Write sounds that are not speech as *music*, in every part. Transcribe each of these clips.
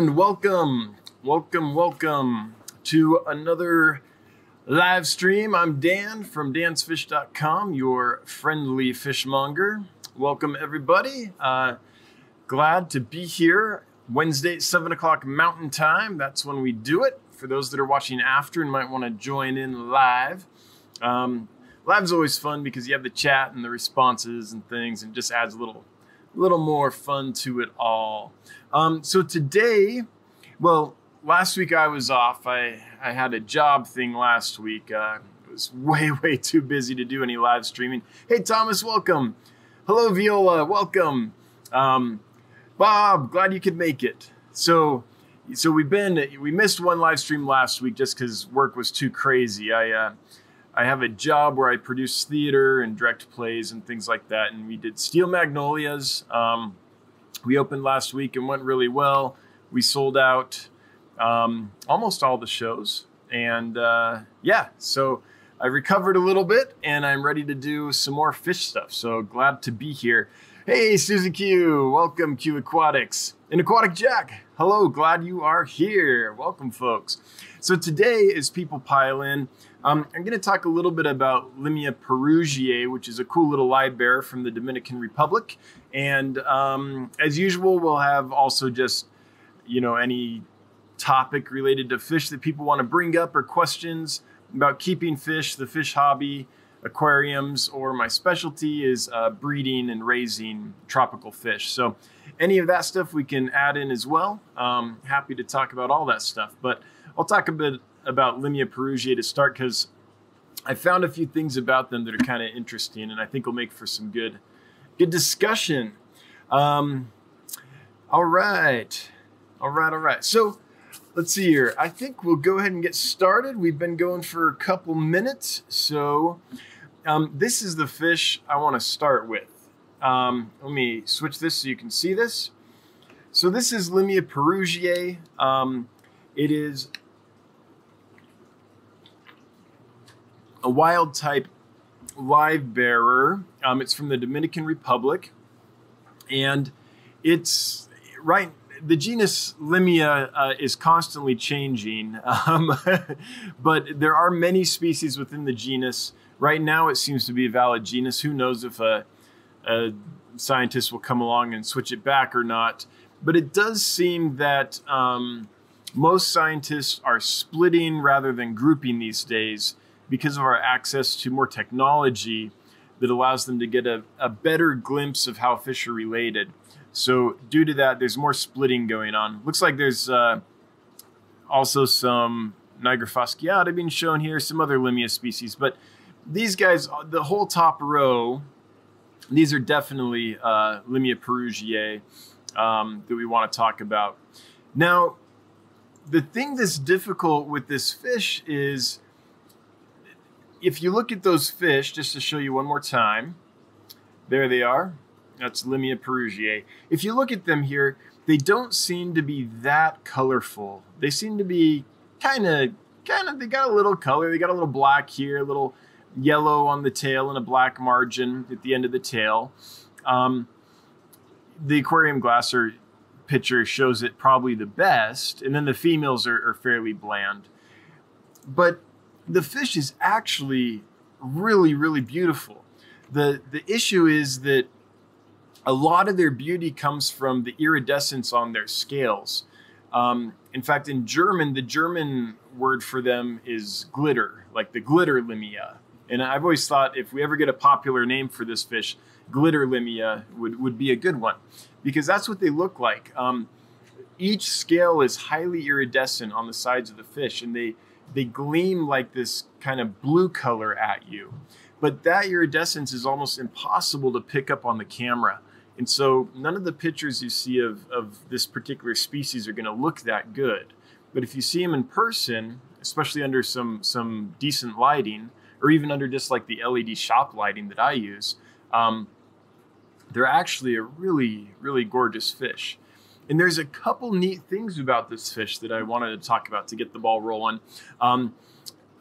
and welcome, welcome, welcome to another live stream. I'm Dan from dansfish.com, your friendly fishmonger. Welcome, everybody. Uh, glad to be here. Wednesday at 7 o'clock Mountain Time. That's when we do it. For those that are watching after and might want to join in live. Um, live's always fun because you have the chat and the responses and things, and just adds a little, little more fun to it all. Um, so today, well, last week I was off. I, I had a job thing last week. Uh, was *laughs* way, way too busy to do any live streaming. Hey, Thomas, welcome. Hello, Viola, welcome. Um, Bob, glad you could make it. So, so we've been we missed one live stream last week just because work was too crazy. I uh, I have a job where I produce theater and direct plays and things like that, and we did Steel Magnolias. Um, we opened last week and went really well. We sold out um, almost all the shows, and uh, yeah, so I recovered a little bit, and I'm ready to do some more fish stuff. So glad to be here. Hey, Susie Q, welcome Q Aquatics and Aquatic Jack. Hello, glad you are here. Welcome, folks. So today, as people pile in, um, I'm going to talk a little bit about Limia perugiae, which is a cool little live bear from the Dominican Republic. And um, as usual, we'll have also just, you know, any topic related to fish that people want to bring up or questions about keeping fish, the fish hobby, aquariums, or my specialty is uh, breeding and raising tropical fish. So any of that stuff we can add in as well. Um, happy to talk about all that stuff. But I'll talk a bit about Limia perugiae to start because I found a few things about them that are kind of interesting, and I think will make for some good, good discussion. Um, all right, all right, all right. So let's see here. I think we'll go ahead and get started. We've been going for a couple minutes, so um, this is the fish I want to start with. Um, let me switch this so you can see this. So this is Limia perugiae. Um, it is a wild type live bearer. Um, it's from the Dominican Republic, and it's right. The genus Limia uh, is constantly changing, *laughs* um, but there are many species within the genus. Right now, it seems to be a valid genus. Who knows if a, a scientist will come along and switch it back or not? But it does seem that um, most scientists are splitting rather than grouping these days because of our access to more technology that allows them to get a, a better glimpse of how fish are related. So, due to that, there's more splitting going on. Looks like there's uh, also some Nigra fasciata being shown here, some other Limia species. But these guys, the whole top row, these are definitely uh, Limia perugiae um, that we want to talk about. Now, the thing that's difficult with this fish is if you look at those fish, just to show you one more time, there they are. That's Limia perugiae. If you look at them here, they don't seem to be that colorful. They seem to be kind of, kind of, they got a little color. They got a little black here, a little yellow on the tail and a black margin at the end of the tail. Um, the aquarium glasser picture shows it probably the best, and then the females are, are fairly bland. But the fish is actually really, really beautiful. The, the issue is that a lot of their beauty comes from the iridescence on their scales. Um, in fact, in German, the German word for them is glitter, like the glitter limia. And I've always thought if we ever get a popular name for this fish, glitter limia would, would be a good one because that's what they look like. Um, each scale is highly iridescent on the sides of the fish, and they they gleam like this kind of blue color at you. But that iridescence is almost impossible to pick up on the camera. And so none of the pictures you see of, of this particular species are going to look that good. But if you see them in person, especially under some, some decent lighting, or even under just like the LED shop lighting that I use, um, they're actually a really, really gorgeous fish. And there's a couple neat things about this fish that I wanted to talk about to get the ball rolling. Um,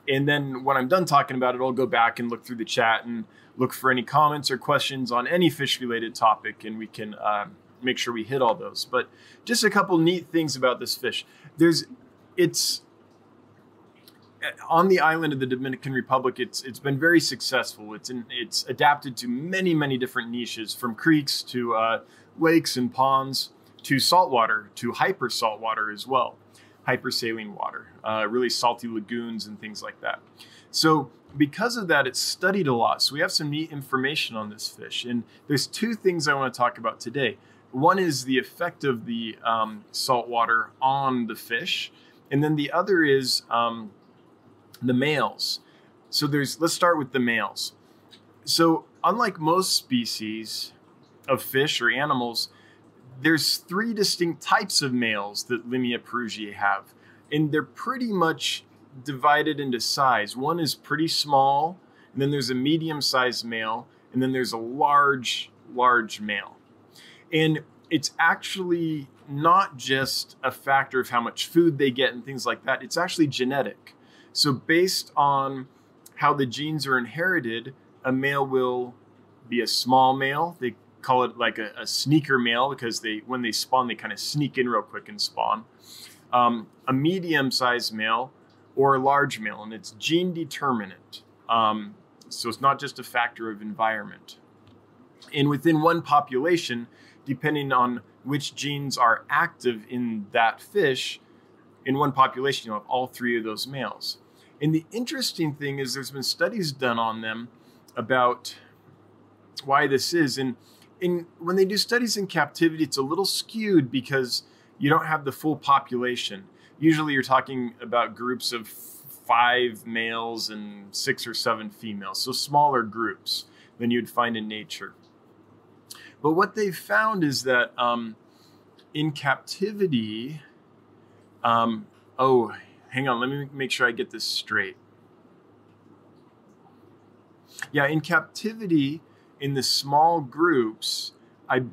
and then when I'm done talking about it, I'll go back and look through the chat and look for any comments or questions on any fish related topic, and we can uh, make sure we hit all those. But just a couple neat things about this fish. There's, it's on the island of the Dominican Republic. It's it's been very successful. It's in, it's adapted to many many different niches, from creeks to uh, lakes and ponds to saltwater to hyper saltwater as well, hypersaline water, uh, really salty lagoons and things like that. So because of that, it's studied a lot. So we have some neat information on this fish. And there's two things I want to talk about today. One is the effect of the um, salt water on the fish, and then the other is um, the males. So there's let's start with the males. So unlike most species of fish or animals, there's three distinct types of males that Limia perugiae have, and they're pretty much divided into size. One is pretty small, and then there's a medium-sized male, and then there's a large, large male. And it's actually not just a factor of how much food they get and things like that. It's actually genetic. So based on how the genes are inherited, a male will be a small male. They call it like a, a sneaker male because they when they spawn they kind of sneak in real quick and spawn. Um, a medium-sized male or a large male, and it's gene determinant. Um, so it's not just a factor of environment. And within one population, depending on which genes are active in that fish, in one population, you'll have all three of those males. And the interesting thing is, there's been studies done on them about why this is. And in when they do studies in captivity, it's a little skewed because you don't have the full population. Usually, you're talking about groups of five males and six or seven females, so smaller groups than you'd find in nature. But what they've found is that um, in captivity, um, oh, hang on, let me make sure I get this straight. Yeah, in captivity, in the small groups, I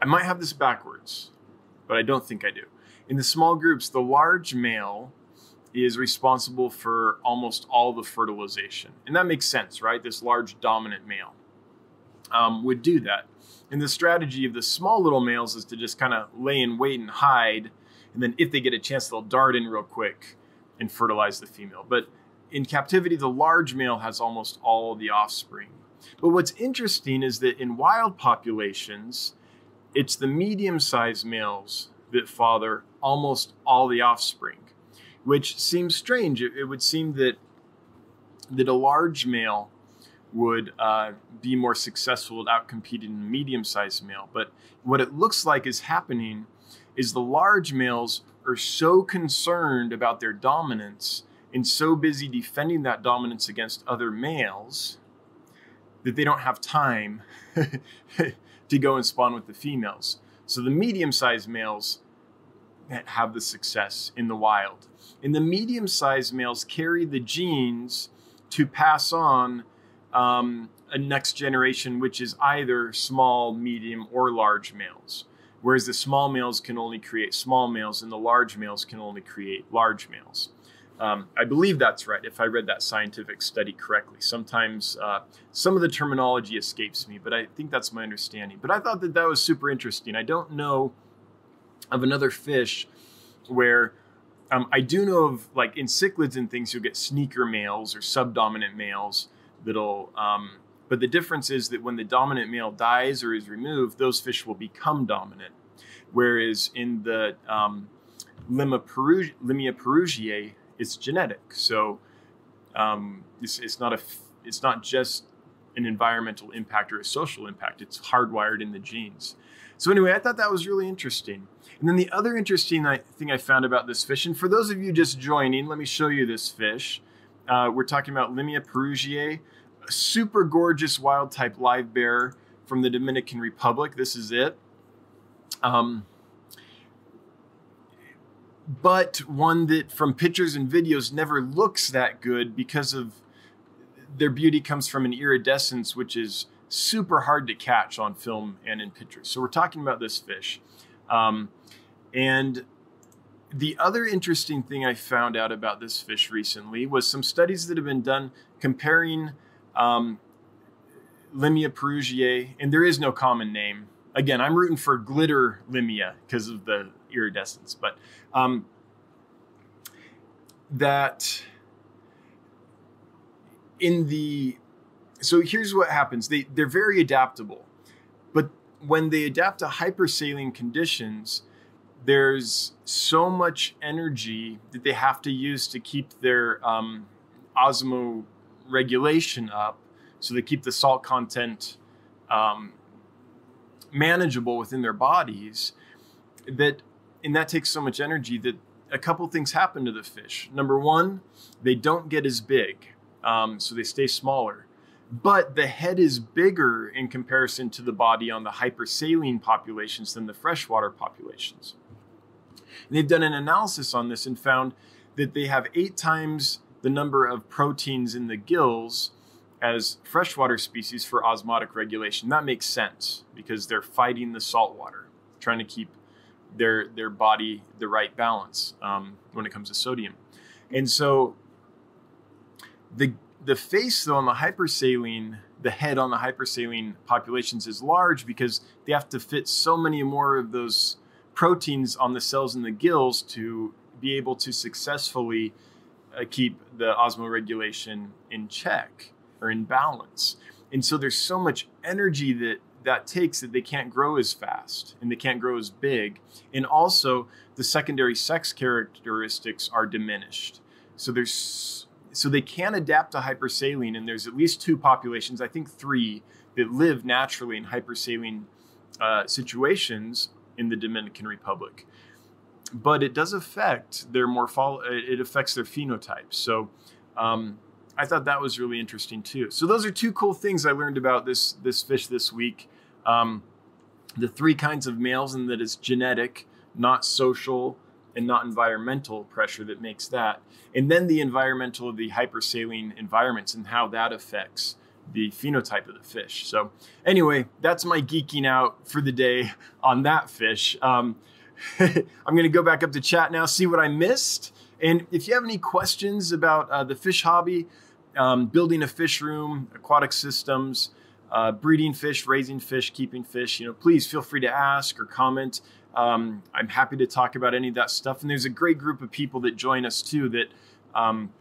I might have this backwards, but I don't think I do. In the small groups, the large male is responsible for almost all the fertilization. And that makes sense, right? This large dominant male um, would do that. And the strategy of the small little males is to just kind of lay in wait and hide. And then if they get a chance, they'll dart in real quick and fertilize the female. But in captivity, the large male has almost all the offspring. But what's interesting is that in wild populations, it's the medium sized males that father almost all the offspring, which seems strange. It, it would seem that, that a large male would uh, be more successful at outcompeting a medium sized male. But what it looks like is happening is the large males are so concerned about their dominance and so busy defending that dominance against other males that they don't have time *laughs* to go and spawn with the females. So the medium sized males have the success in the wild. And the medium sized males carry the genes to pass on um, a next generation, which is either small, medium, or large males. Whereas the small males can only create small males and the large males can only create large males. Um, I believe that's right if I read that scientific study correctly. Sometimes uh, some of the terminology escapes me, but I think that's my understanding. But I thought that that was super interesting. I don't know of another fish where um, I do know of like in cichlids and things, you'll get sneaker males or subdominant males that'll. Um, but the difference is that when the dominant male dies or is removed, those fish will become dominant. Whereas in the um, Limia, perugiae, it's genetic. So um, it's, it's not a it's not just an environmental impact or a social impact. It's hardwired in the genes. So anyway, I thought that was really interesting. And then the other interesting thing I found about this fish, and for those of you just joining, let me show you this fish. Uh, we're talking about Limia perugiae, a super gorgeous wild type live bear from the Dominican Republic. This is it. Um, but one that from pictures and videos never looks that good because of their beauty comes from an iridescence which is super hard to catch on film and in pictures. So we're talking about this fish. Um, and the other interesting thing I found out about this fish recently was some studies that have been done comparing um, Limia perugiae, and there is no common name again, I'm rooting for glitter limia because of the iridescence, but um, that in the so here's what happens. They they're very adaptable. But when they adapt to hypersaline conditions there's so much energy that they have to use to keep their um, osmoregulation up so they keep the salt content um, manageable within their bodies that and that takes so much energy that a couple things happen to the fish. Number one they don't get as big um, so they stay smaller. But the head is bigger in comparison to the body on the hypersaline populations than the freshwater populations. And they've done an analysis on this and found that they have eight times the number of proteins in the gills as freshwater species for osmotic regulation. That makes sense because they're fighting the salt water, trying to keep their their body the right balance um, when it comes to sodium. And so the the face though on the hypersaline, the head on the hypersaline populations is large because they have to fit so many more of those proteins on the cells in the gills to be able to successfully uh, keep the osmoregulation in check or in balance. And so there's so much energy that that takes that they can't grow as fast and they can't grow as big. And also the secondary sex characteristics are diminished. So there's so they can adapt to hypersaline and there's at least two populations, I think three, that live naturally in hypersaline uh, situations in the Dominican Republic. But it does affect their morphol. It affects their phenotypes. So um, I thought that was really interesting too. So those are two cool things I learned about this this fish this week. Um, the three kinds of males, and that it's genetic, not social, and not environmental pressure that makes that. And then the environmental of the hypersaline environments and how that affects the phenotype of the fish. So, anyway, that's my geeking out for the day on that fish. Um, *laughs* I'm going to go back up to chat now, see what I missed. And if you have any questions about uh, the fish hobby, um, building a fish room, aquatic systems, uh, breeding fish, raising fish, keeping fish, you know, please feel free to ask or comment. Um, I'm happy to talk about any of that stuff. And there's a great group of people that join us too that um,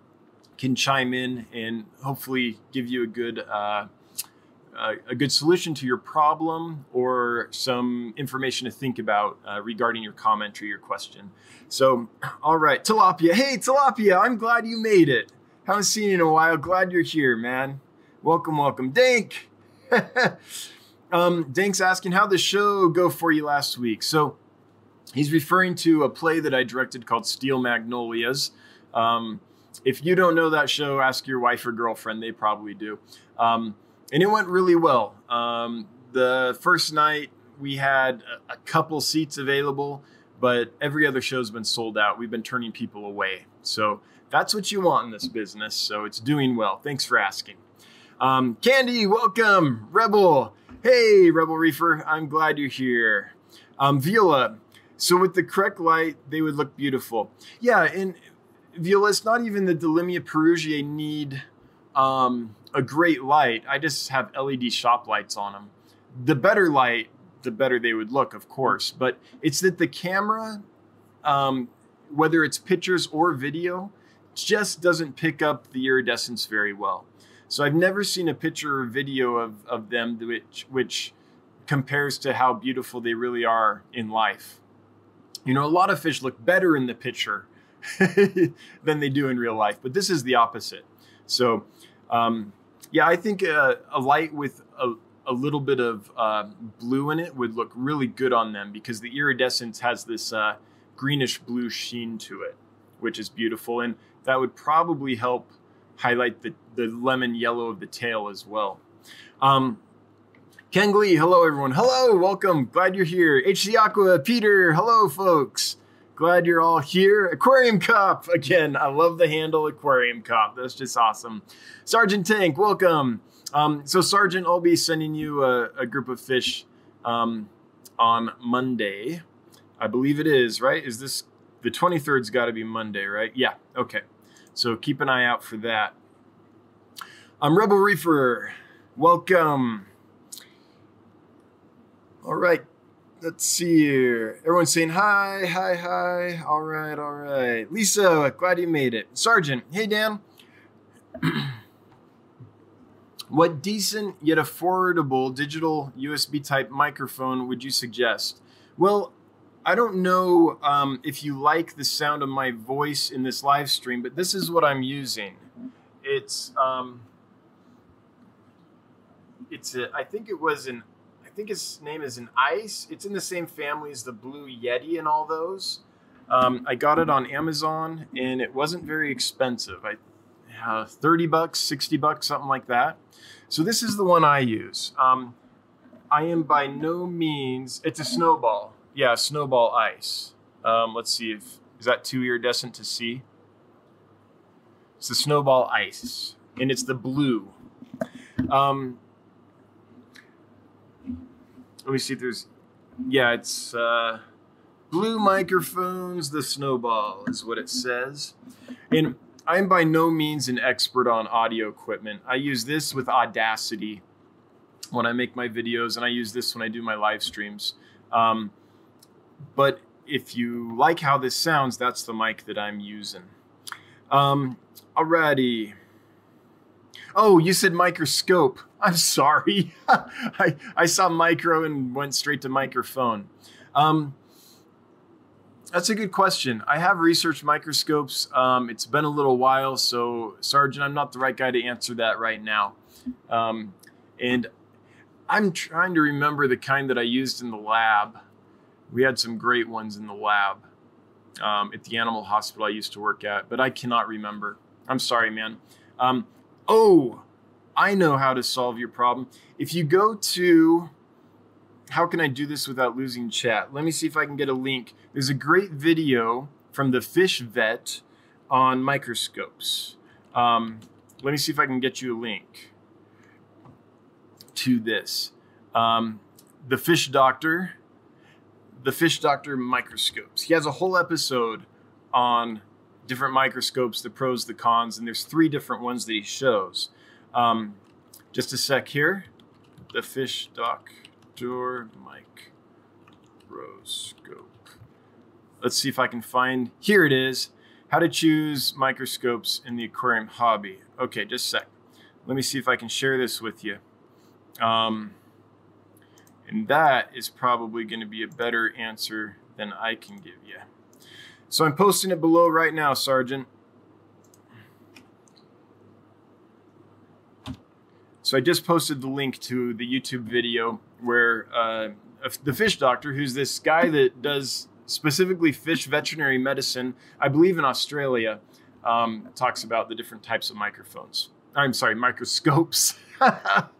can chime in and hopefully give you a good uh, a good solution to your problem or some information to think about uh, regarding your comment or your question. So, all right, Tilapia. Hey, Tilapia, I'm glad you made it. Haven't seen you in a while. Glad you're here, man. Welcome, welcome. Dank. *laughs* um, Dank's asking how the show go for you last week. So he's referring to a play that I directed called Steel Magnolias. Um, if you don't know that show, ask your wife or girlfriend. They probably do. Um, and it went really well. Um, the first night we had a, a couple seats available, but every other show's been sold out. We've been turning people away. So that's what you want in this business. So it's doing well. Thanks for asking. Um, Candy, welcome. Rebel, hey, Rebel Reefer, I'm glad you're here. Um, Viola, so with the correct light, they would look beautiful. Yeah, and Viola, it's not even the Delimia perugiae need um, a great light. I just have LED shop lights on them. The better light, the better they would look, of course. But it's that the camera, um, whether it's pictures or video, just doesn't pick up the iridescence very well. So I've never seen a picture or video of, of them which which compares to how beautiful they really are in life. You know, a lot of fish look better in the picture *laughs* than they do in real life, but this is the opposite. So, um, yeah, I think a, a light with a, a, little bit of uh, blue in it would look really good on them because the iridescence has this uh, greenish blue sheen to it, which is beautiful. And that would probably help highlight the, the lemon yellow of the tail as well. Um, Ken Glee, hello everyone. Hello, welcome. Glad you're here. HC Aqua, Peter, hello folks. Glad you're all here. Aquarium Cop, again, I love the handle Aquarium Cop. That's just awesome. Sergeant Tank, welcome. Um, so, Sergeant, I'll be sending you a, a group of fish um, on Monday. I believe it is, right? Is this the 23rd's got to be Monday, right? Yeah, okay. So keep an eye out for that. I'm Rebel Reefer. Welcome. All right. Let's see here. Everyone's saying hi, hi, hi. All right, all right. Lisa, glad you made it. Sergeant, hey, Dan. *clears throat* what decent yet affordable digital USB type microphone would you suggest? Well, I don't know um, if you like the sound of my voice in this live stream, but this is what I'm using. It's um, it's a, I think it was an I think its name is an Ice. It's in the same family as the Blue Yeti and all those. Um, I got it on Amazon and it wasn't very expensive. I uh, 30 bucks, 60 bucks, something like that. So this is the one I use. Um, I am by no means, it's a snowball. Yeah, snowball ice. Um, let's see if, is that too iridescent to see? It's the snowball ice and it's the blue. Um, let me see if there's, yeah, it's uh, blue microphones, the snowball is what it says. And I'm by no means an expert on audio equipment. I use this with Audacity when I make my videos, and I use this when I do my live streams. Um, but if you like how this sounds, that's the mic that I'm using. Um, alrighty. Oh, you said microscope. *laughs* I'm sorry. *laughs* I, I saw micro and went straight to microphone. Um, that's a good question. I have researched microscopes. Um, it's been a little while, so Sergeant, I'm not the right guy to answer that right now. Um, and I'm trying to remember the kind that I used in the lab. We had some great ones in the lab um, at the animal hospital I used to work at, but I cannot remember. I'm sorry, man. Um, oh, I know how to solve your problem. If you go to how can I do this without losing chat? Let me see if I can get a link. There's a great video from the fish vet on microscopes. Um, let me see if I can get you a link to this. Um, the fish doctor, the fish doctor microscopes. He has a whole episode on different microscopes, the pros, the cons, and there's three different ones that he shows. Um, just a sec here. The fish doc Door microscope. Let's see if I can find, here it is, how to choose microscopes in the aquarium hobby. Okay, just a sec. Let me see if I can share this with you. Um, and that is probably going to be a better answer than I can give you. So I'm posting it below right now, Sergeant. So I just posted the link to the YouTube video where uh, the fish doctor, who's this guy that does specifically fish veterinary medicine, I believe in Australia, um, talks about the different types of microphones. I'm sorry, microscopes. *laughs*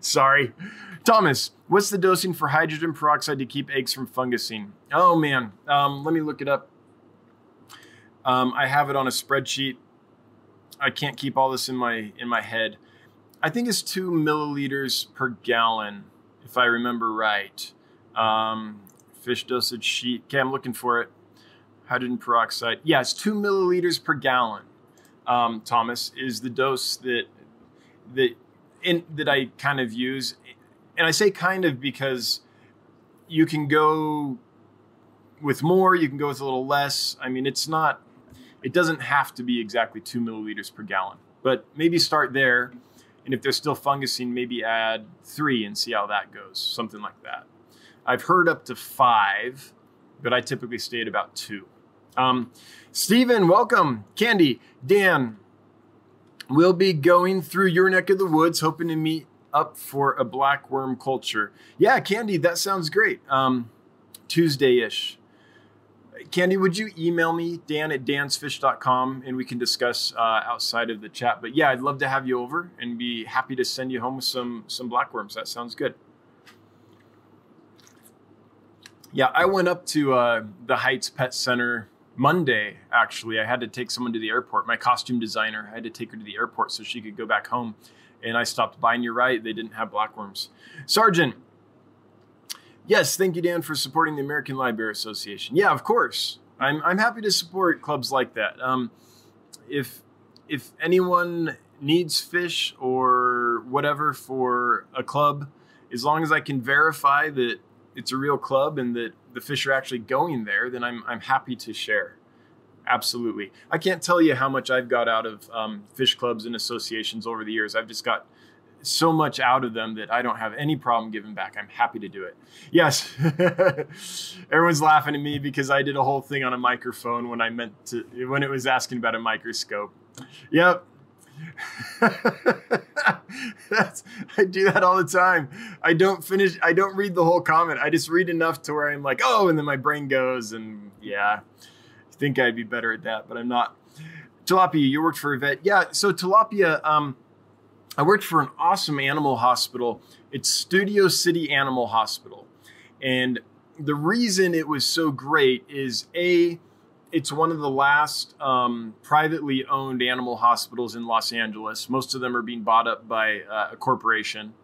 sorry. Thomas, what's the dosing for hydrogen peroxide to keep eggs from fungusing? Oh man, um, let me look it up. Um, I have it on a spreadsheet. I can't keep all this in my in my head. I think it's two milliliters per gallon, if I remember right. Um, fish dosage sheet. Okay, I'm looking for it. Hydrogen peroxide. Yeah, it's two milliliters per gallon. Um, Thomas is the dose that that in that I kind of use, and I say kind of because you can go with more, you can go with a little less. I mean, it's not. It doesn't have to be exactly two milliliters per gallon, but maybe start there and if they're still fungusing, maybe add three and see how that goes, something like that. I've heard up to five, but I typically stay at about two. Um, Stephen, welcome. Candy, Dan, we'll be going through your neck of the woods, hoping to meet up for a black worm culture. Yeah, Candy, that sounds great. Um, Tuesday ish. Candy, would you email me, Dan at dansfish.com, and we can discuss uh, outside of the chat. But yeah, I'd love to have you over and be happy to send you home with some some blackworms. That sounds good. Yeah, I went up to uh, the Heights Pet Center Monday, actually. I had to take someone to the airport. My costume designer, I had to take her to the airport so she could go back home. And I stopped by, and you're right, they didn't have blackworms. Sergeant, Yes, thank you, Dan, for supporting the American Livebearer Association. Yeah, of course. I'm, I'm happy to support clubs like that. Um, if if anyone needs fish or whatever for a club as long as I can verify that it's a real club and that the fish are actually going there, then I'm I'm happy to share. Absolutely, I can't tell you how much I've got out of um, fish clubs and associations over the years. I've just got so much out of them that I don't have any problem giving back. I'm happy to do it. Yes, *laughs* everyone's laughing at me because I did a whole thing on a microphone when I meant to when it was asking about a microscope. Yep. *laughs* That's, I do that all the time. I don't finish. I don't read the whole comment. I just read enough to where I'm like, oh, and then my brain goes, and yeah, I think I'd be better at that, but I'm not. Tilapia, you worked for a vet. Yeah, so tilapia. Um, I worked for an awesome animal hospital. It's Studio City Animal Hospital. And the reason it was so great is A, it's one of the last um, privately owned animal hospitals in Los Angeles. Most of them are being bought up by uh, a corporation.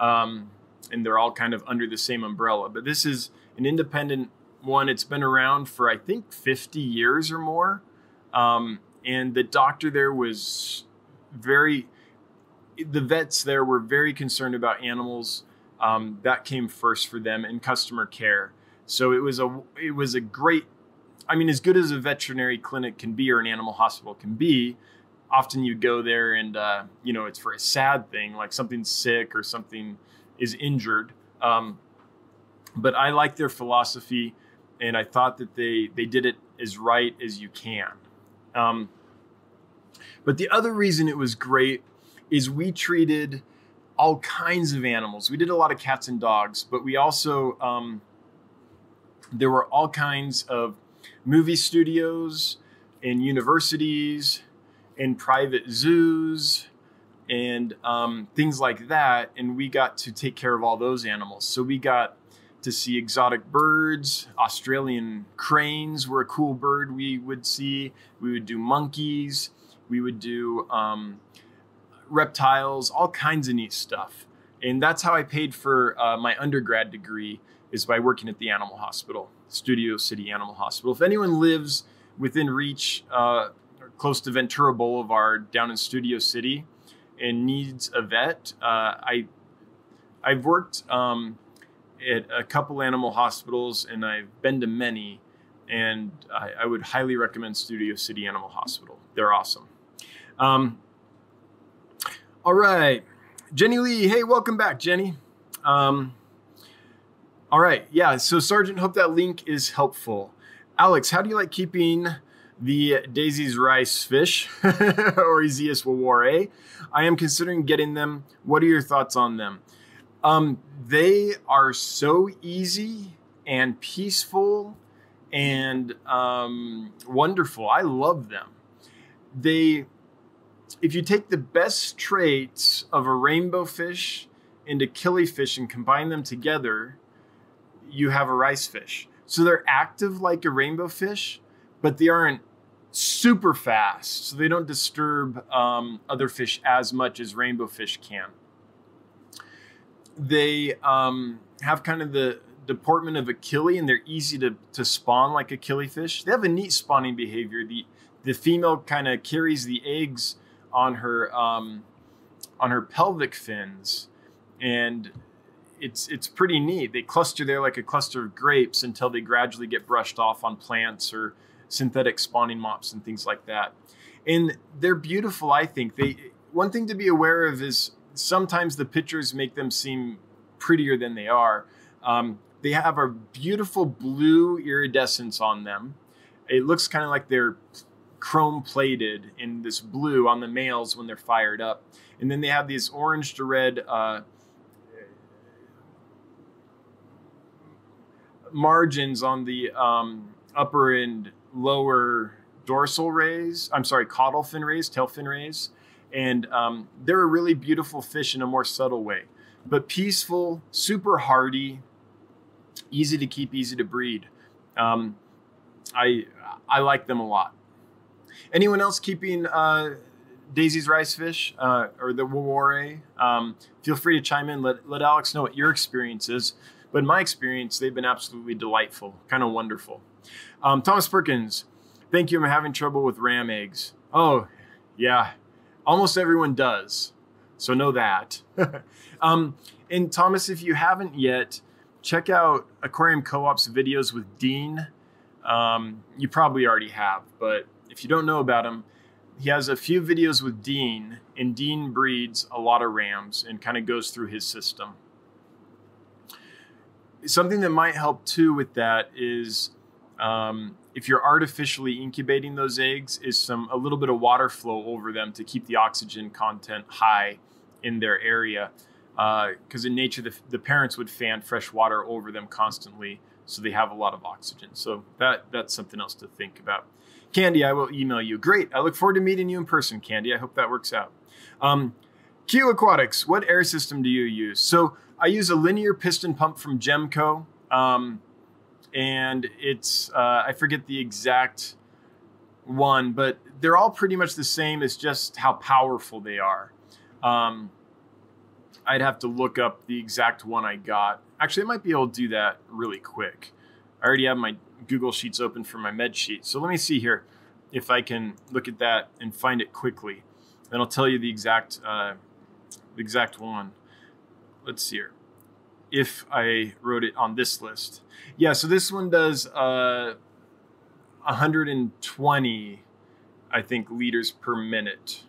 Um, and they're all kind of under the same umbrella. But this is an independent one. It's been around for, I think, 50 years or more. Um, and the doctor there was very the vets there were very concerned about animals. Um, that came first for them and customer care. So it was a it was a great. I mean, as good as a veterinary clinic can be or an animal hospital can be, often you go there and uh, you know it's for a sad thing like something's sick or something is injured. Um, but I like their philosophy, and I thought that they they did it as right as you can. Um, but the other reason it was great is we treated all kinds of animals. We did a lot of cats and dogs, but we also um, there were all kinds of movie studios and universities and private zoos and um, things like that. And we got to take care of all those animals. So we got to see exotic birds. Australian cranes were a cool bird we would see. We would do monkeys. We would do um, reptiles, all kinds of neat stuff. And that's how I paid for uh, my undergrad degree is by working at the animal hospital, Studio City Animal Hospital. If anyone lives within reach, uh, close to Ventura Boulevard, down in Studio City, and needs a vet, uh, I I've worked um, at a couple animal hospitals, and I've been to many, and I, I would highly recommend Studio City Animal Hospital. They're awesome. Um, all right. Jenny Lee. Hey, welcome back, Jenny. Um, all right. Yeah. So, Sergeant, hope that link is helpful. Alex, how do you like keeping the Daisy's rice fish *laughs* or Oryzias woworae? I am considering getting them. What are your thoughts on them? Um, they are so easy and peaceful and um, wonderful. I love them. They if you take the best traits of a rainbow fish and a killifish and combine them together, you have a rice fish. So they're active like a rainbow fish, but they aren't super fast. So they don't disturb um, other fish as much as rainbow fish can. They um, have kind of the deportment of a killie and they're easy to, to spawn like a killifish. They have a neat spawning behavior. The, the female kind of carries the eggs on her um, on her pelvic fins, and it's it's pretty neat. They cluster there like a cluster of grapes until they gradually get brushed off on plants or synthetic spawning mops and things like that. And they're beautiful. I think they. One thing to be aware of is sometimes the pictures make them seem prettier than they are. Um, they have a beautiful blue iridescence on them. It looks kind of like they're chrome plated in this blue on the males when they're fired up. And then they have these orange to red uh, margins on the um, upper and lower dorsal rays. I'm sorry, caudal fin rays, tail fin rays. And um, they're a really beautiful fish in a more subtle way, but peaceful, super hardy, easy to keep, easy to breed. Um, I I like them a lot. Anyone else keeping uh, Daisy's rice fish uh, or the Woworae? Um, feel free to chime in. Let, let Alex know what your experience is. But in my experience, they've been absolutely delightful, kind of wonderful. Um, Thomas Perkins, thank you. I'm having trouble with ram eggs. Oh, yeah. Almost everyone does. So know that. *laughs* um, and Thomas, if you haven't yet, check out Aquarium Co-op's videos with Dean. Um, you probably already have, but if you don't know about him, he has a few videos with Dean, and Dean breeds a lot of rams and kind of goes through his system. Something that might help too with that is um, if you're artificially incubating those eggs, is some a little bit of water flow over them to keep the oxygen content high in their area. Because uh, in nature, the, the parents would fan fresh water over them constantly, so they have a lot of oxygen. So that that's something else to think about. Candy, I will email you. Great. I look forward to meeting you in person, Candy. I hope that works out. Um, Q Aquatics, what air system do you use? So I use a linear piston pump from Jehmco. Um, and it's, uh, I forget the exact one, but they're all pretty much the same. It's just how powerful they are. Um, I'd have to look up the exact one I got. Actually, I might be able to do that really quick. I already have my Google Sheets open for my med sheet. So let me see here if I can look at that and find it quickly. Then I'll tell you the exact uh, the exact one. Let's see here. If I wrote it on this list. Yeah, so this one does uh, 120, I think, liters per minute.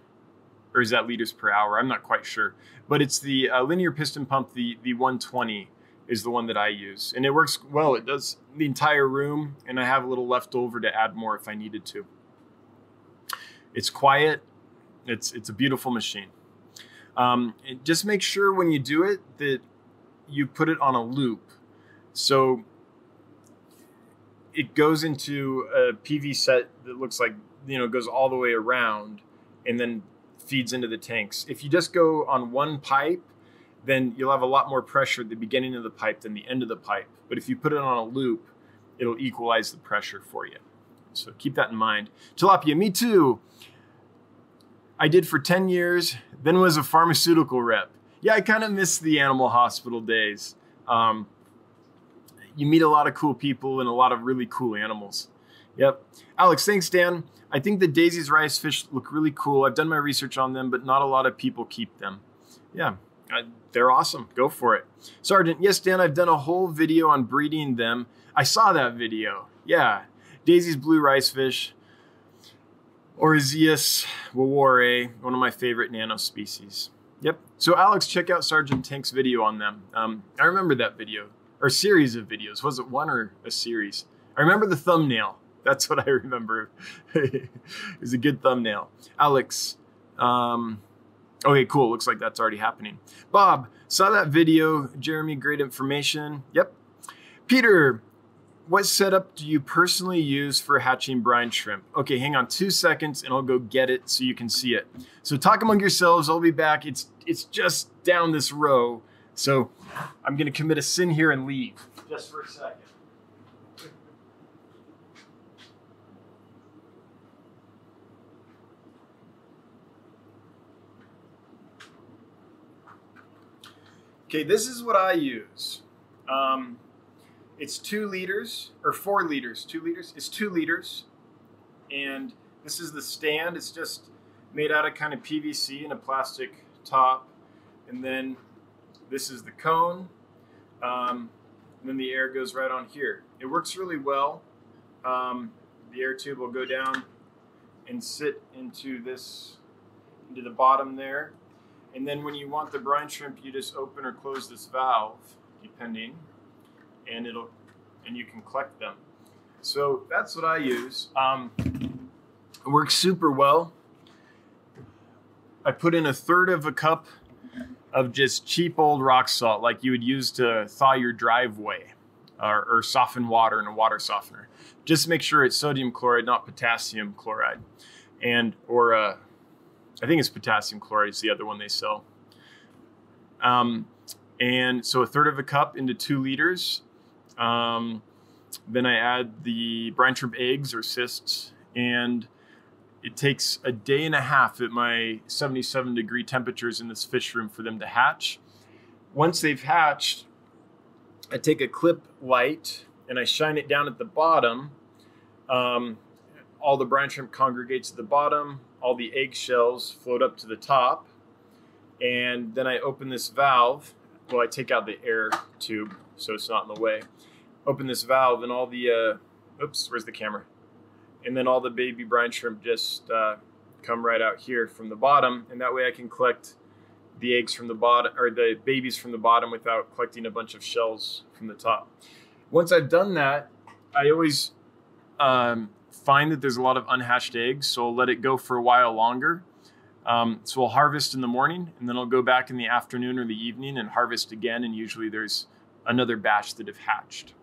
Or is that liters per hour? I'm not quite sure. But it's the uh, linear piston pump, the, the 120 is the one that I use. And it works well. It does the entire room, and I have a little left over to add more if I needed to. It's quiet. It's it's a beautiful machine. Um, just make sure when you do it that you put it on a loop. So it goes into a PV set that looks like you know goes all the way around and then feeds into the tanks. If you just go on one pipe then you'll have a lot more pressure at the beginning of the pipe than the end of the pipe. But if you put it on a loop, it'll equalize the pressure for you. So keep that in mind. Tilapia, me too. I did for 10 years, then was a pharmaceutical rep. Yeah, I kind of miss the animal hospital days. Um, you meet a lot of cool people and a lot of really cool animals. Yep. Alex, thanks, Dan. I think the Daisy's rice fish look really cool. I've done my research on them, but not a lot of people keep them. Yeah, uh, they're awesome. Go for it. Sergeant, yes, Dan, I've done a whole video on breeding them. I saw that video. Yeah. Daisy's blue rice fish, Oryzias woworae, one of my favorite nano species. Yep. So, Alex, check out Sergeant Tank's video on them. Um, I remember that video, or series of videos. Was it one or a series? I remember the thumbnail. That's what I remember. *laughs* it was a good thumbnail. Alex, um, Okay, cool. Looks like that's already happening. Bob, saw that video. Jeremy, great information. Yep. Peter, what setup do you personally use for hatching brine shrimp? Okay, hang on two seconds and I'll go get it so you can see it. So talk among yourselves. I'll be back. It's it's just down this row. So I'm gonna commit a sin here and leave. Just for a second. Okay, this is what I use. Um, it's two liters or four liters, two liters. It's two liters, and this is the stand. It's just made out of kind of PVC and a plastic top, and then this is the cone. Um, and then the air goes right on here. It works really well. Um, the air tube will go down and sit into this, into the bottom there. And then when you want the brine shrimp, you just open or close this valve, depending, and it'll and you can collect them. So that's what I use. Um, it works super well. I put in a third of a cup of just cheap old rock salt, like you would use to thaw your driveway or, or soften water in a water softener. Just make sure it's sodium chloride, not potassium chloride, and or uh, I think it's potassium chloride is the other one they sell. Um, and so a third of a cup into two liters. Um, then I add the brine shrimp eggs or cysts, and it takes a day and a half at my 77 degree temperatures in this fish room for them to hatch. Once they've hatched, I take a clip light and I shine it down at the bottom. Um, all the brine shrimp congregates at the bottom all the eggshells float up to the top. And then I open this valve well, I take out the air tube so it's not in the way. Open this valve, and all the uh, oops, where's the camera? And then all the baby brine shrimp just uh, come right out here from the bottom, and that way I can collect the eggs from the bottom or the babies from the bottom without collecting a bunch of shells from the top. Once I've done that, I always um, find that there's a lot of unhatched eggs, so I'll let it go for a while longer. Um, so I'll harvest in the morning, and then I'll go back in the afternoon or the evening and harvest again. And usually there's another batch that have hatched.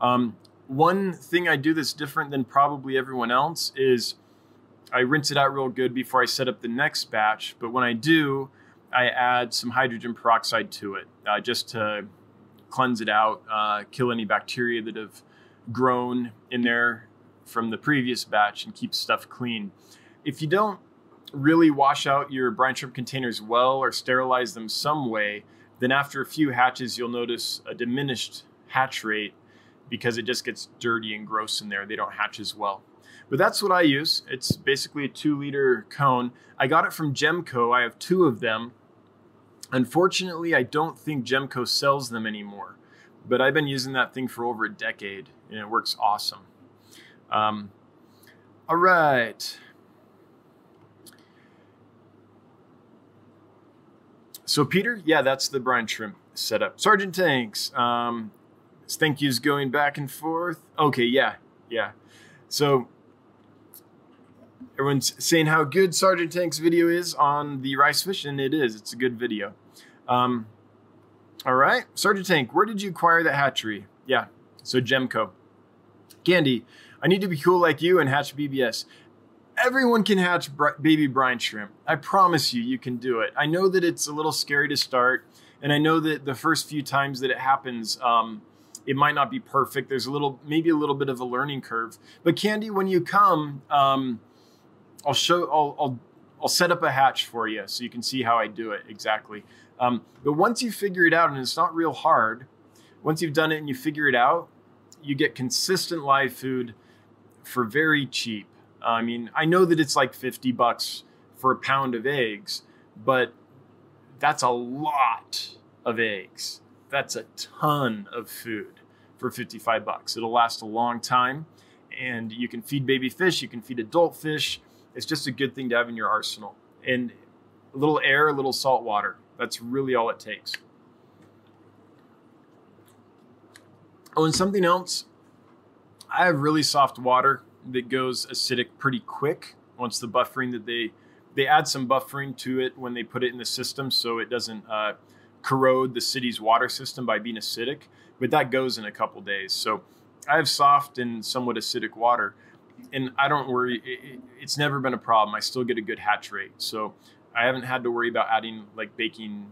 Um, one thing I do that's different than probably everyone else is I rinse it out real good before I set up the next batch. But when I do, I add some hydrogen peroxide to it uh, just to cleanse it out, uh, kill any bacteria that have grown in there from the previous batch, and keep stuff clean. If you don't really wash out your brine shrimp containers well or sterilize them some way, then after a few hatches, you'll notice a diminished hatch rate because it just gets dirty and gross in there. They don't hatch as well. But that's what I use. It's basically a two liter cone. I got it from Jehmco. I have two of them. Unfortunately, I don't think Jehmco sells them anymore. But I've been using that thing for over a decade and it works awesome. Um, all right. So, Peter, yeah, that's the brine shrimp setup. Sergeant Tanks, um, thank yous going back and forth. Okay, yeah, yeah. So, everyone's saying how good Sergeant Tank's video is on the rice fish, and it is. It's a good video. Um, all right, Sergeant Tank, where did you acquire that hatchery? Yeah, so Jehmco. Candy, I need to be cool like you and hatch BBS. Everyone can hatch baby brine shrimp. I promise you, you can do it. I know that it's a little scary to start, and I know that the first few times that it happens, um, it might not be perfect. There's a little, maybe a little bit of a learning curve. But Candy, when you come, um, I'll show, I'll, I'll, I'll set up a hatch for you so you can see how I do it exactly. Um, but once you figure it out, and it's not real hard, once you've done it and you figure it out, you get consistent live food for very cheap. I mean, I know that it's like 50 bucks for a pound of eggs, but that's a lot of eggs. That's a ton of food for 55 bucks. It'll last a long time and you can feed baby fish, you can feed adult fish. It's just a good thing to have in your arsenal. And a little air, a little salt water. That's really all it takes. Oh, and something else, I have really soft water that goes acidic pretty quick once the buffering that they they add some buffering to it when they put it in the system so it doesn't uh, corrode the city's water system by being acidic but that goes in a couple days. So i have soft and somewhat acidic water and i don't worry it, it's never been a problem. I still get a good hatch rate. So i haven't had to worry about adding like baking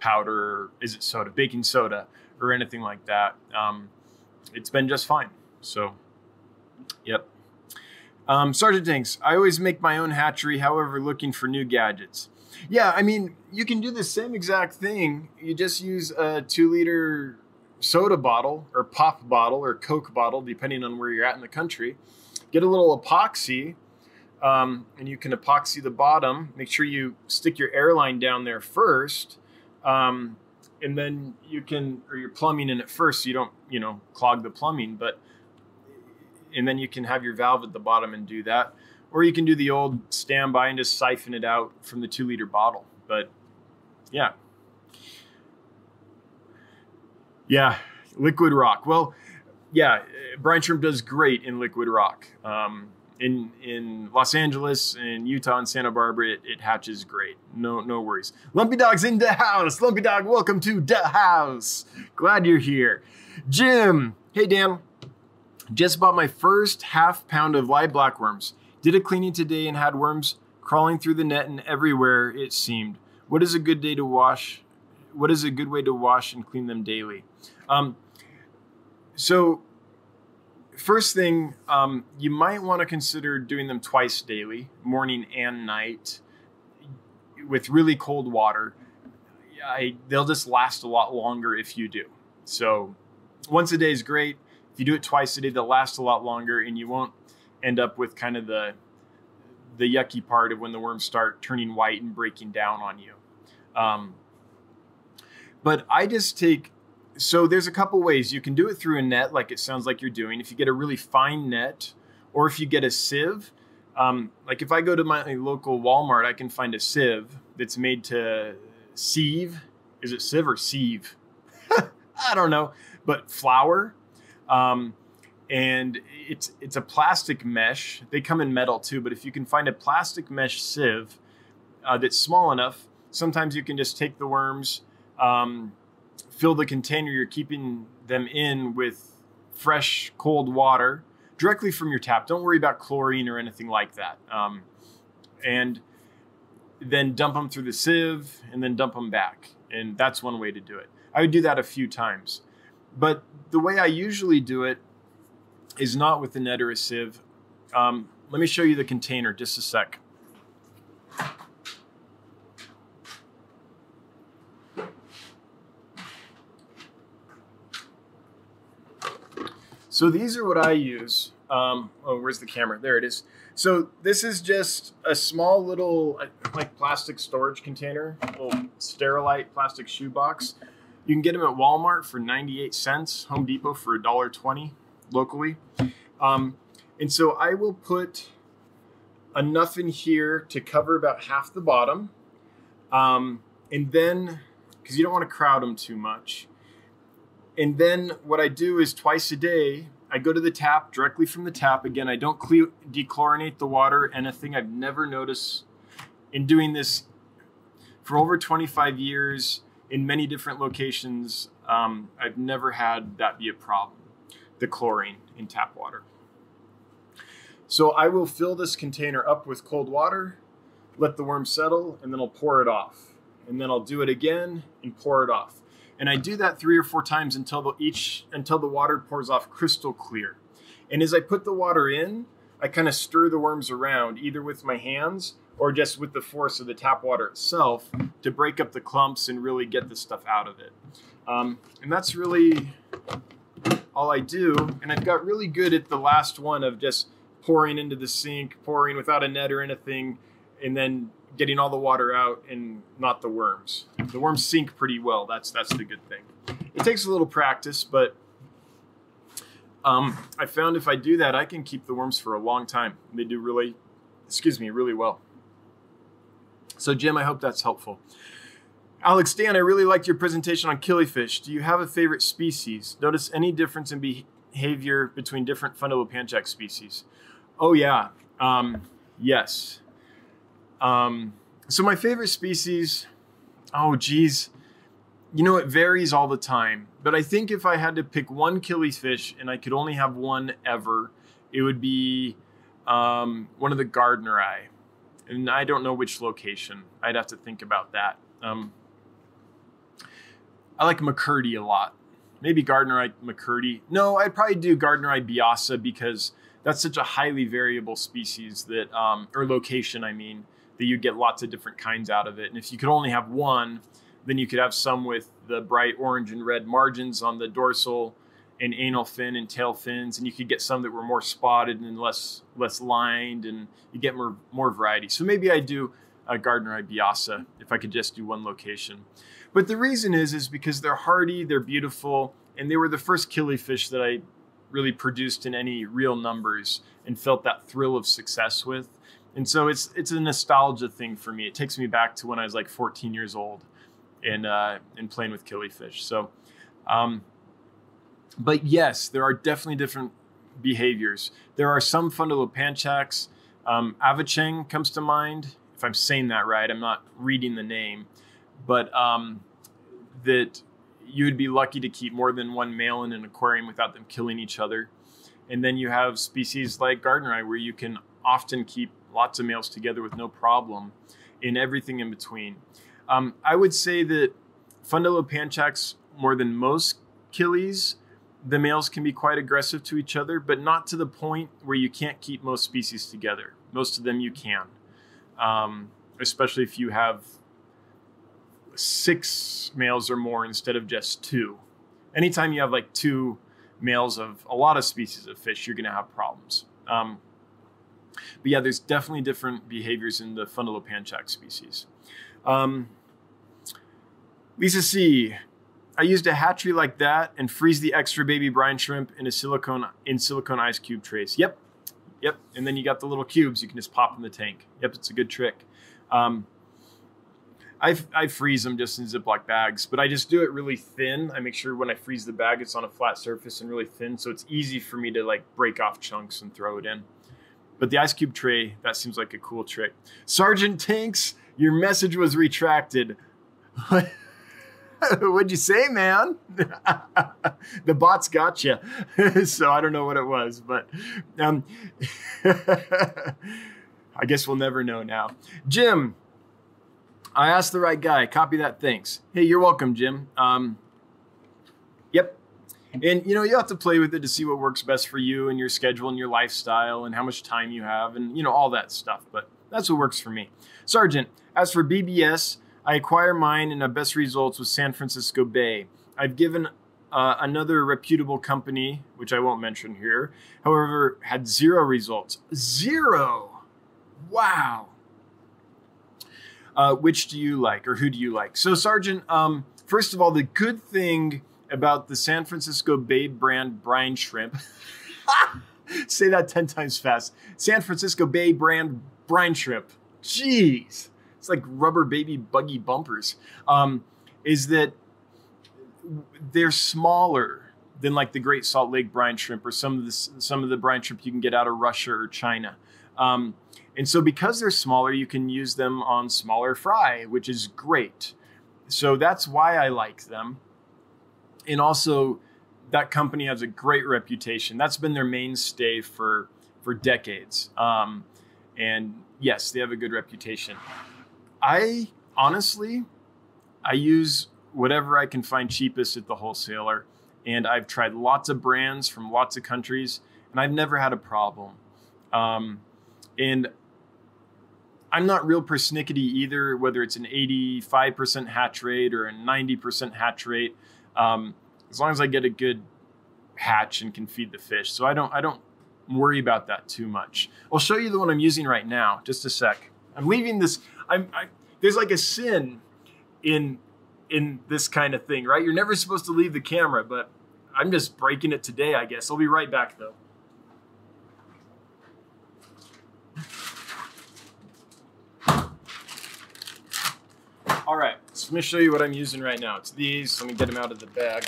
powder or is it soda? Baking soda or anything like that. Um, it's been just fine. So yep um, Sergeant Dinks, I always make my own hatchery, however, looking for new gadgets. Yeah, I mean, you can do the same exact thing. You just use a two liter soda bottle or pop bottle or Coke bottle, depending on where you're at in the country. Get a little epoxy, um, and you can epoxy the bottom. Make sure you stick your airline down there first. Um, and then you can, or your plumbing in it first so you don't, you know, clog the plumbing. But and then you can have your valve at the bottom and do that. Or you can do the old standby and just siphon it out from the two liter bottle. But yeah. Yeah, liquid rock. Well, yeah, brine shrimp does great in liquid rock. Um, in in Los Angeles and Utah and Santa Barbara, it, it, hatches great. No no worries. Lumpy Dog's in the house. Lumpy Dog, welcome to the house. Glad you're here. Jim, hey Dan. Just bought my first half pound of live blackworms. Did a cleaning today and had worms crawling through the net and everywhere it seemed. What is a good day to wash? What is a good way to wash and clean them daily? Um, so, first thing, um, you might want to consider doing them twice daily, morning and night, with really cold water. I, they'll just last a lot longer if you do. So, once a day is great if you do it twice a day, they'll last a lot longer, and you won't end up with kind of the the yucky part of when the worms start turning white and breaking down on you. Um, But I just take so there's a couple ways you can do it through a net, like it sounds like you're doing. If you get a really fine net, or if you get a sieve, um, like if I go to my local Walmart, I can find a sieve that's made to sieve. Is it sieve or sieve? *laughs* I don't know, but flour. Um, and it's it's a plastic mesh. They come in metal too, but if you can find a plastic mesh sieve uh, that's small enough, sometimes you can just take the worms, um, fill the container you're keeping them in with fresh cold water directly from your tap. Don't worry about chlorine or anything like that. Um, and then dump them through the sieve and then dump them back. And that's one way to do it. I would do that a few times. But the way I usually do it is not with the net or a sieve. Um, let me show you the container just a sec. So these are what I use. Um, oh, where's the camera? There it is. So this is just a small little like plastic storage container, little sterilite plastic shoebox. You can get them at Walmart for 98 cents, Home Depot for $1.20 locally. Um, and so I will put enough in here to cover about half the bottom. Um, and then, because you don't want to crowd them too much. And then what I do is twice a day, I go to the tap directly from the tap. Again, I don't dechlorinate the water. Anything I've never noticed in doing this for over 25 years in many different locations. Um, I've never had that be a problem. The chlorine in tap water. So I will fill this container up with cold water, let the worm settle, and then I'll pour it off. And then I'll do it again and pour it off and I do that three or four times until the each until the water pours off crystal clear. And as I put the water in, I kind of stir the worms around either with my hands or just with the force of the tap water itself to break up the clumps and really get the stuff out of it. Um, and that's really all I do. And I've got really good at the last one of just pouring into the sink, pouring without a net or anything, and then getting all the water out and not the worms. The worms sink pretty well. That's that's the good thing. It takes a little practice, but um, I found if I do that, I can keep the worms for a long time. They do really, excuse me, really well. So Jim, I hope that's helpful. Alex Dan, I really liked your presentation on killifish. Do you have a favorite species? Notice any difference in behavior between different Fundulopanchax species? Oh yeah, um, yes. Um, so my favorite species, oh geez, you know it varies all the time. But I think if I had to pick one killifish and I could only have one ever, it would be um, one of the Gardneri. And I don't know which location. I'd have to think about that. Um, I like Makurdi a lot. Maybe Gardneri Makurdi. No, I'd probably do Gardneri biasa because that's such a highly variable species that, um, or location, I mean, that you get lots of different kinds out of it. And if you could only have one, then you could have some with the bright orange and red margins on the dorsal and anal fin and tail fins, and you could get some that were more spotted and less less lined, and you get more more variety. So maybe I do a Gardneri biasa if I could just do one location. But the reason is is because they're hardy, they're beautiful, and they were the first killifish that I really produced in any real numbers and felt that thrill of success with and so it's it's a nostalgia thing for me. It takes me back to when I was like 14 years old, and uh, and playing with killifish. So, um, but yes, there are definitely different behaviors. There are some Fundulopanchax. Um, Avichang comes to mind. If I'm saying that right, I'm not reading the name, but um, that you would be lucky to keep more than one male in an aquarium without them killing each other. And then you have species like Gardneri where you can often keep lots of males together with no problem in everything in between. Um, I would say that Fundulopanchax, more than most killies, the males can be quite aggressive to each other, but not to the point where you can't keep most species together. Most of them you can, um, especially if you have six males or more instead of just two. Anytime you have like two males of a lot of species of fish, you're going to have problems. Um, but yeah, there's definitely different behaviors in the Fundulopanchax species. Um, Lisa C. I used a hatchery like that and freeze the extra baby brine shrimp in a silicone in silicone ice cube trays. Yep, yep. And then you got the little cubes you can just pop in the tank. Yep, it's a good trick. Um, I, I freeze them just in Ziploc bags, but I just do it really thin. I make sure when I freeze the bag, it's on a flat surface and really thin, so it's easy for me to like break off chunks and throw it in. But the ice cube tray, that seems like a cool trick. Sergeant Tanks, your message was retracted. *laughs* *laughs* What'd you say, man? *laughs* the bots got you. *laughs* so I don't know what it was, but um, I guess we'll never know now. Jim, I asked the right guy. Copy that. Thanks. Hey, you're welcome, Jim. Um, yep. And you know, you have to play with it to see what works best for you and your schedule and your lifestyle and how much time you have and you know all that stuff. But that's what works for me. Sergeant, as for BBS, I acquire mine and have best results with San Francisco Bay. I've given uh, another reputable company, which I won't mention here, however, had zero results. Zero. Wow. Uh, which do you like, or who do you like? So, Sergeant, um, first of all, the good thing about the San Francisco Bay brand brine shrimp. *laughs* Say that 10 times fast. San Francisco Bay brand brine shrimp. Jeez. It's like rubber baby buggy bumpers. Um, is that they're smaller than like the Great Salt Lake brine shrimp or some of the some of the brine shrimp you can get out of Russia or China. Um, and so, because they're smaller, you can use them on smaller fry, which is great. So, that's why I like them. And also, that company has a great reputation. That's been their mainstay for, for decades. Um, and yes, they have a good reputation. I honestly, I use whatever I can find cheapest at the wholesaler. And I've tried lots of brands from lots of countries, and I've never had a problem. Um, and I'm not real persnickety either, whether it's an 85% hatch rate or a 90% hatch rate. Um, as long as I get a good hatch and can feed the fish. So I don't I don't worry about that too much. I'll show you the one I'm using right now. Just a sec. I'm leaving this. I'm I, there's like a sin in in this kind of thing, right? You're never supposed to leave the camera, but I'm just breaking it today, I guess. I'll be right back though. All right, so let me show you what I'm using right now. It's these. Let me get them out of the bag.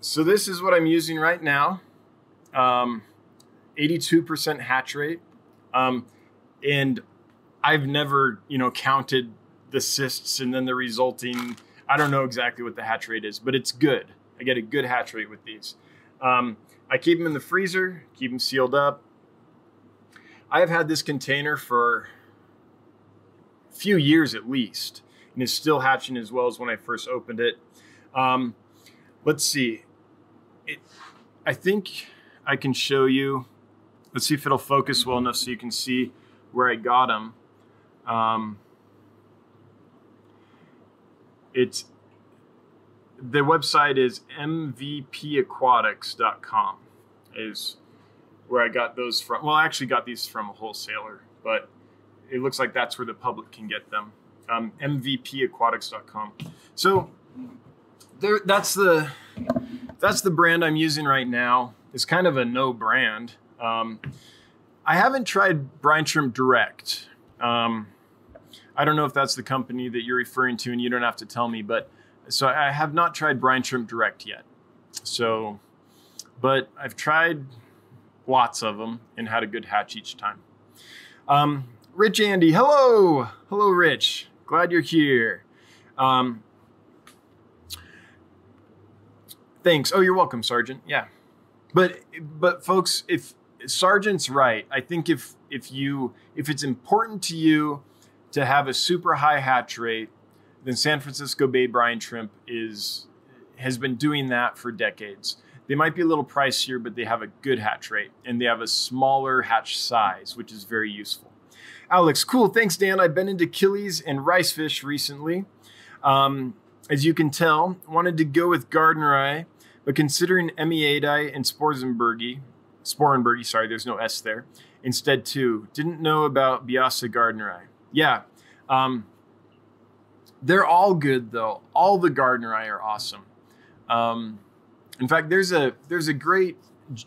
So this is what I'm using right now. Um, 82% hatch rate. Um, and I've never, you know, counted the cysts and then the resulting, I don't know exactly what the hatch rate is, but it's good. I get a good hatch rate with these. Um, I keep them in the freezer, keep them sealed up. I have had this container for a few years at least, and is still hatching as well as when I first opened it. Um, let's see. It, I think I can show you. Let's see if it'll focus well enough so you can see where I got them. Um, it's the website is mvpaquatics.com is where I got those from. Well, I actually got these from a wholesaler, but it looks like that's where the public can get them. Um, MVPAquatics.com. So there, that's the that's the brand I'm using right now. It's kind of a no brand. Um, I haven't tried Brine Shrimp Direct. Um, I don't know if that's the company that you're referring to, and you don't have to tell me. But so I have not tried Brine Shrimp Direct yet. So, but I've tried lots of them and had a good hatch each time. Um, Rich Andy, hello, hello, Rich. Glad you're here. Um, thanks. Oh, you're welcome, Sergeant. Yeah, but but folks, if Sergeant's right, I think if if you if it's important to you to have a super high hatch rate, then San Francisco Bay brine shrimp is has been doing that for decades. They might be a little pricier, but they have a good hatch rate and they have a smaller hatch size, which is very useful. Alex, cool. Thanks, Dan. I've been into killies and rice fish recently. Um, as you can tell, wanted to go with Gardneri, but considering Emiadii and Sporzenbergi, Sporenbergi, sorry, there's no S there, instead two, Didn't know about Biasa Gardneri. Yeah. Um, They're all good though. All the Gardneri are awesome. Um, in fact, there's a there's a great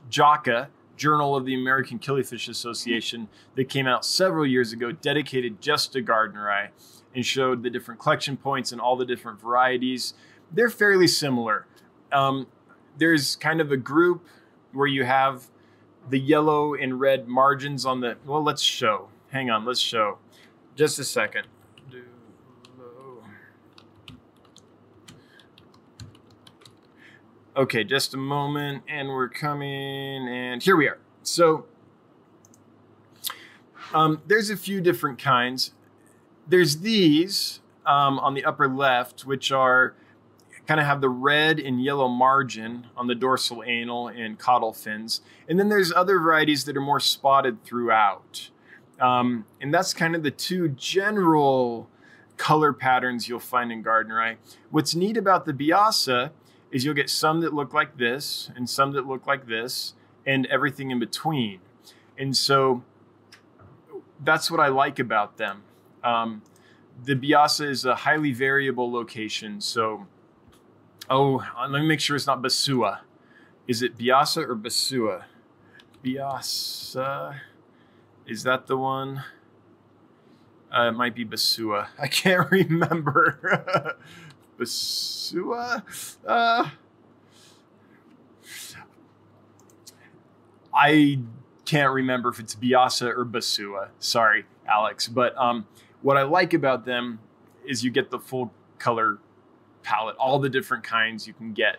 JAKA Journal of the American Killifish Association that came out several years ago, dedicated just to Gardneri, and showed the different collection points and all the different varieties. They're fairly similar. Um, there's kind of a group where you have the yellow and red margins on the. Well, let's show. Hang on, let's show. Just a second. Okay, just a moment, and we're coming, and here we are. So, um, there's a few different kinds. There's these um, on the upper left, which are kind of have the red and yellow margin on the dorsal anal and caudal fins. And then there's other varieties that are more spotted throughout. Um, and that's kind of the two general color patterns you'll find in Gardneri. What's neat about the Biasa is you'll get some that look like this and some that look like this and everything in between. And so that's what I like about them. Um, the Biasa is a highly variable location. So, oh, let me make sure it's not Basua. Is it Biasa or Basua? Biasa. Is that the one? Uh, it might be Basua. I can't *laughs* remember. *laughs* Basua? Uh, I can't remember if it's Biasa or Basua. Sorry, Alex. But um, what I like about them is you get the full color palette, all the different kinds you can get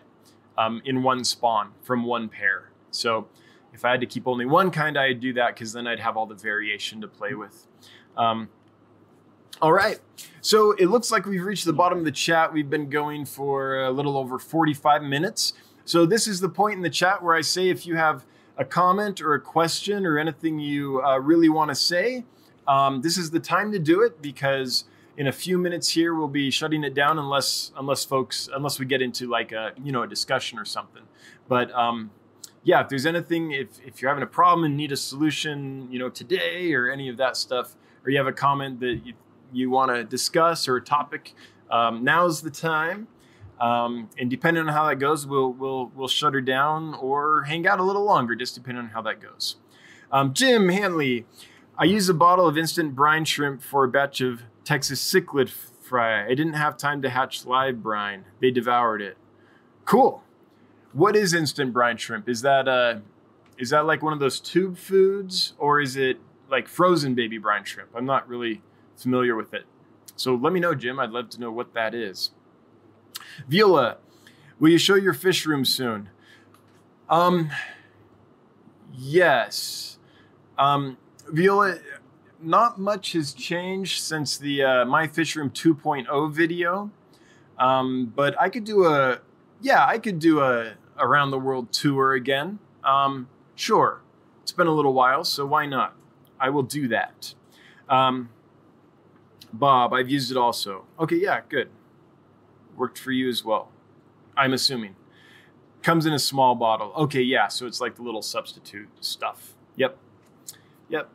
um, in one spawn from one pair. So if I had to keep only one kind, I'd do that because then I'd have all the variation to play with. Um, all right. So it looks like we've reached the bottom of the chat. We've been going for a little over 45 minutes. So this is the point in the chat where I say if you have a comment or a question or anything you uh, really want to say, um, this is the time to do it because in a few minutes here we'll be shutting it down unless unless folks unless we get into like a you know a discussion or something. But um, yeah, if there's anything, if if you're having a problem and need a solution, you know today or any of that stuff, or you have a comment that you you want to discuss or a topic, um, now's the time. Um, and depending on how that goes, we'll we'll we'll shut her down or hang out a little longer, just depending on how that goes. Um, Jim Hanley, I use a bottle of instant brine shrimp for a batch of Texas cichlid fry. I didn't have time to hatch live brine. They devoured it. Cool. What is instant brine shrimp? Is that uh, is that like one of those tube foods, or is it like frozen baby brine shrimp? I'm not really familiar with it. So let me know, Jim. I'd love to know what that is. Viola, will you show your fish room soon? Um, yes. Um, Viola, not much has changed since the uh, My Fish Room 2.0 video. Um, but I could do a, yeah, I could do a around the world tour again. Um, sure. It's been a little while, so why not? I will do that. Um, Bob, I've used it also. Okay, yeah, good. Worked for you as well. I'm assuming. Comes in a small bottle. Okay, yeah, so it's like the little substitute stuff. Yep. Yep.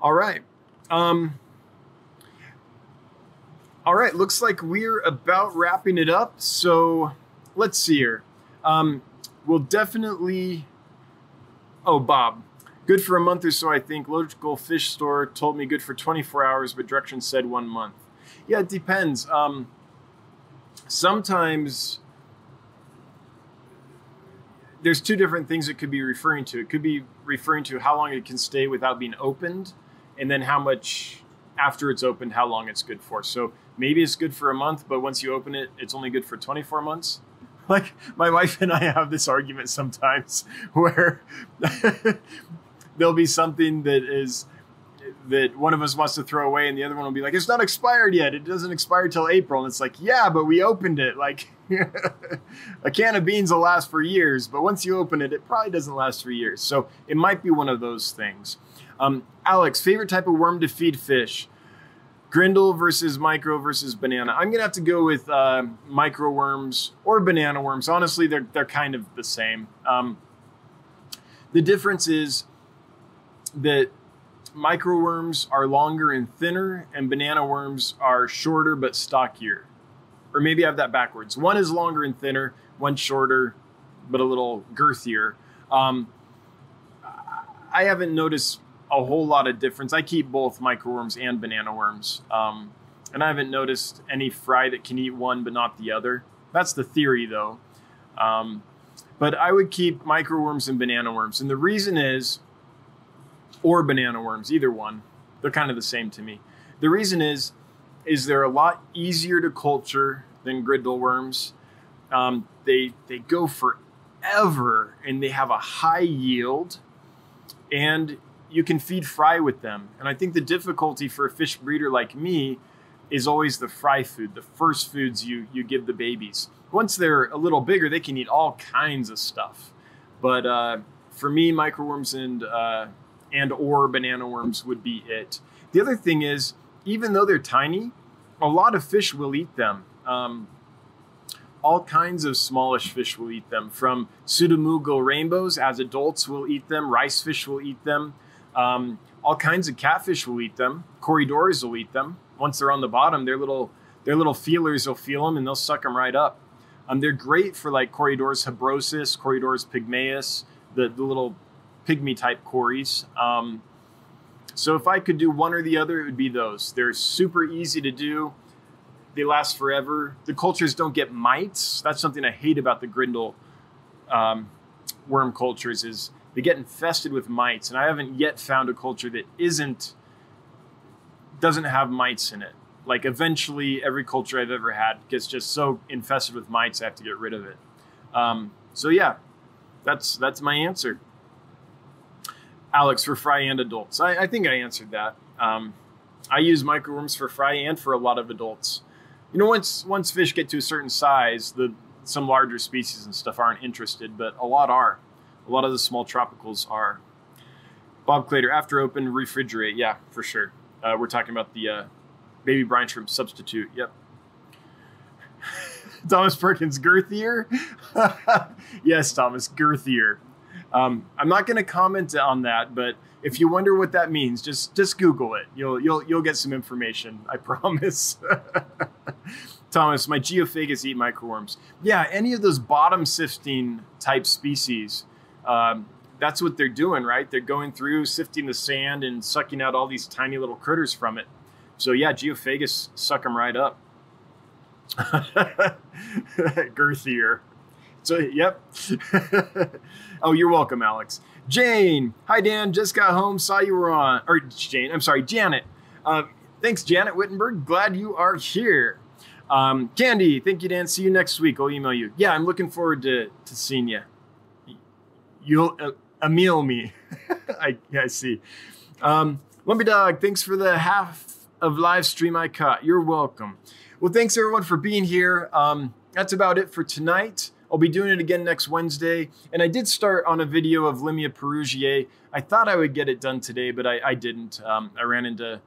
All right. Um All right, looks like we're about wrapping it up. So, let's see here. Um we'll definitely Oh, Bob, Good for a month or so, I think. Logical Fish Store told me good for 24 hours, but directions said one month. Yeah, it depends. Um, sometimes there's two different things it could be referring to. It could be referring to how long it can stay without being opened, and then how much after it's opened, how long it's good for. So maybe it's good for a month, but once you open it, it's only good for 24 months. *laughs* Like my wife and I have this argument sometimes *laughs* where *laughs* there'll be something that is that one of us wants to throw away and the other one will be like it's not expired yet. It doesn't expire till april. And it's like yeah but we opened it. Like a can of beans will last for years but once you open it it probably doesn't last for years. So it might be one of those things. Um, alex favorite type of worm to feed fish grindal versus micro versus banana i'm gonna have to go with uh, micro worms or banana worms honestly they're, they're kind of the same um, the difference is that micro worms are longer and thinner, and banana worms are shorter but stockier. Or maybe I have that backwards. One is longer and thinner, one shorter but a little girthier. Um, I haven't noticed a whole lot of difference. I keep both microworms and banana worms. Um, and I haven't noticed any fry that can eat one but not the other. That's the theory, though. Um, but I would keep microworms and banana worms. And the reason is, or banana worms, either one, they're kind of the same to me. The reason is, is they're a lot easier to culture than grindal worms. Um, they they go forever and they have a high yield, and you can feed fry with them. And I think the difficulty for a fish breeder like me is always the fry food, the first foods you you give the babies. Once they're a little bigger, they can eat all kinds of stuff. But uh, for me, microworms and uh, and or banana worms would be it. The other thing is, even though they're tiny, a lot of fish will eat them. Um, all kinds of smallish fish will eat them. From pseudomugil rainbows, as adults will eat them. Rice fish will eat them. Um, all kinds of catfish will eat them. Corydoras will eat them once they're on the bottom, their little their little feelers will feel them and they'll suck them right up. Um, they're great for like Corydoras habrosus, Corydoras pygmaeus, the, the little pygmy type cories. Um, so if I could do one or the other, it would be those. They're super easy to do. They last forever. The cultures don't get mites. That's something I hate about the grindal um, worm cultures is they get infested with mites. And I haven't yet found a culture that isn't doesn't have mites in it. Like eventually, every culture I've ever had gets just so infested with mites, I have to get rid of it. Um, so yeah, that's that's my answer. Alex for fry and adults. I, I think I answered that. Um, I use microworms for fry and for a lot of adults. You know, once once fish get to a certain size, the some larger species and stuff aren't interested, but a lot are. A lot of the small tropicals are. Bob Clater, after open, refrigerate. Yeah, for sure. Uh, we're talking about the uh, baby brine shrimp substitute. Yep. *laughs* Thomas Perkins, girthier? *laughs* yes, Thomas, girthier. Um, I'm not going to comment on that, but if you wonder what that means, just just Google it. You'll you'll you'll get some information. *laughs* I promise. Thomas, my geophagus eat microworms. Yeah, any of those bottom sifting type species. Um, that's what they're doing, right? They're going through, sifting the sand and sucking out all these tiny little critters from it. So yeah, geophagus suck them right up. *laughs* Girthier. So yep. *laughs* oh, you're welcome, Alex. Jane, hi Dan, just got home, saw you were on. Or Jane, I'm sorry, Janet. Uh, thanks, Janet Wittenberg. Glad you are here. Um, Candy, thank you, Dan. See you next week. I'll email you. Yeah, I'm looking forward to to seeing you. You'll. Uh, Emil me. *laughs* I, I see. Um, Lumpy Dog, thanks for the half of live stream I caught. You're welcome. Well, thanks everyone for being here. Um, that's about it for tonight. I'll be doing it again next Wednesday. And I did start on a video of Limia perugiae. I thought I would get it done today, but I, I didn't. Um, I ran into,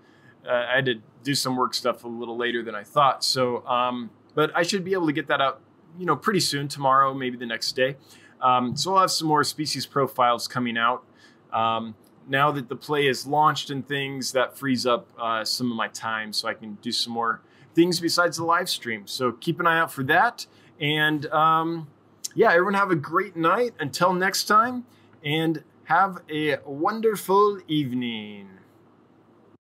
uh, I had to do some work stuff a little later than I thought. So, um, but I should be able to get that out, you know, pretty soon, tomorrow, maybe the next day. Um, so we'll have some more species profiles coming out. Um, now that the play is launched and things, that frees up uh, some of my time so I can do some more things besides the live stream. So keep an eye out for that. And um, yeah, everyone have a great night. Until next time, and have a wonderful evening.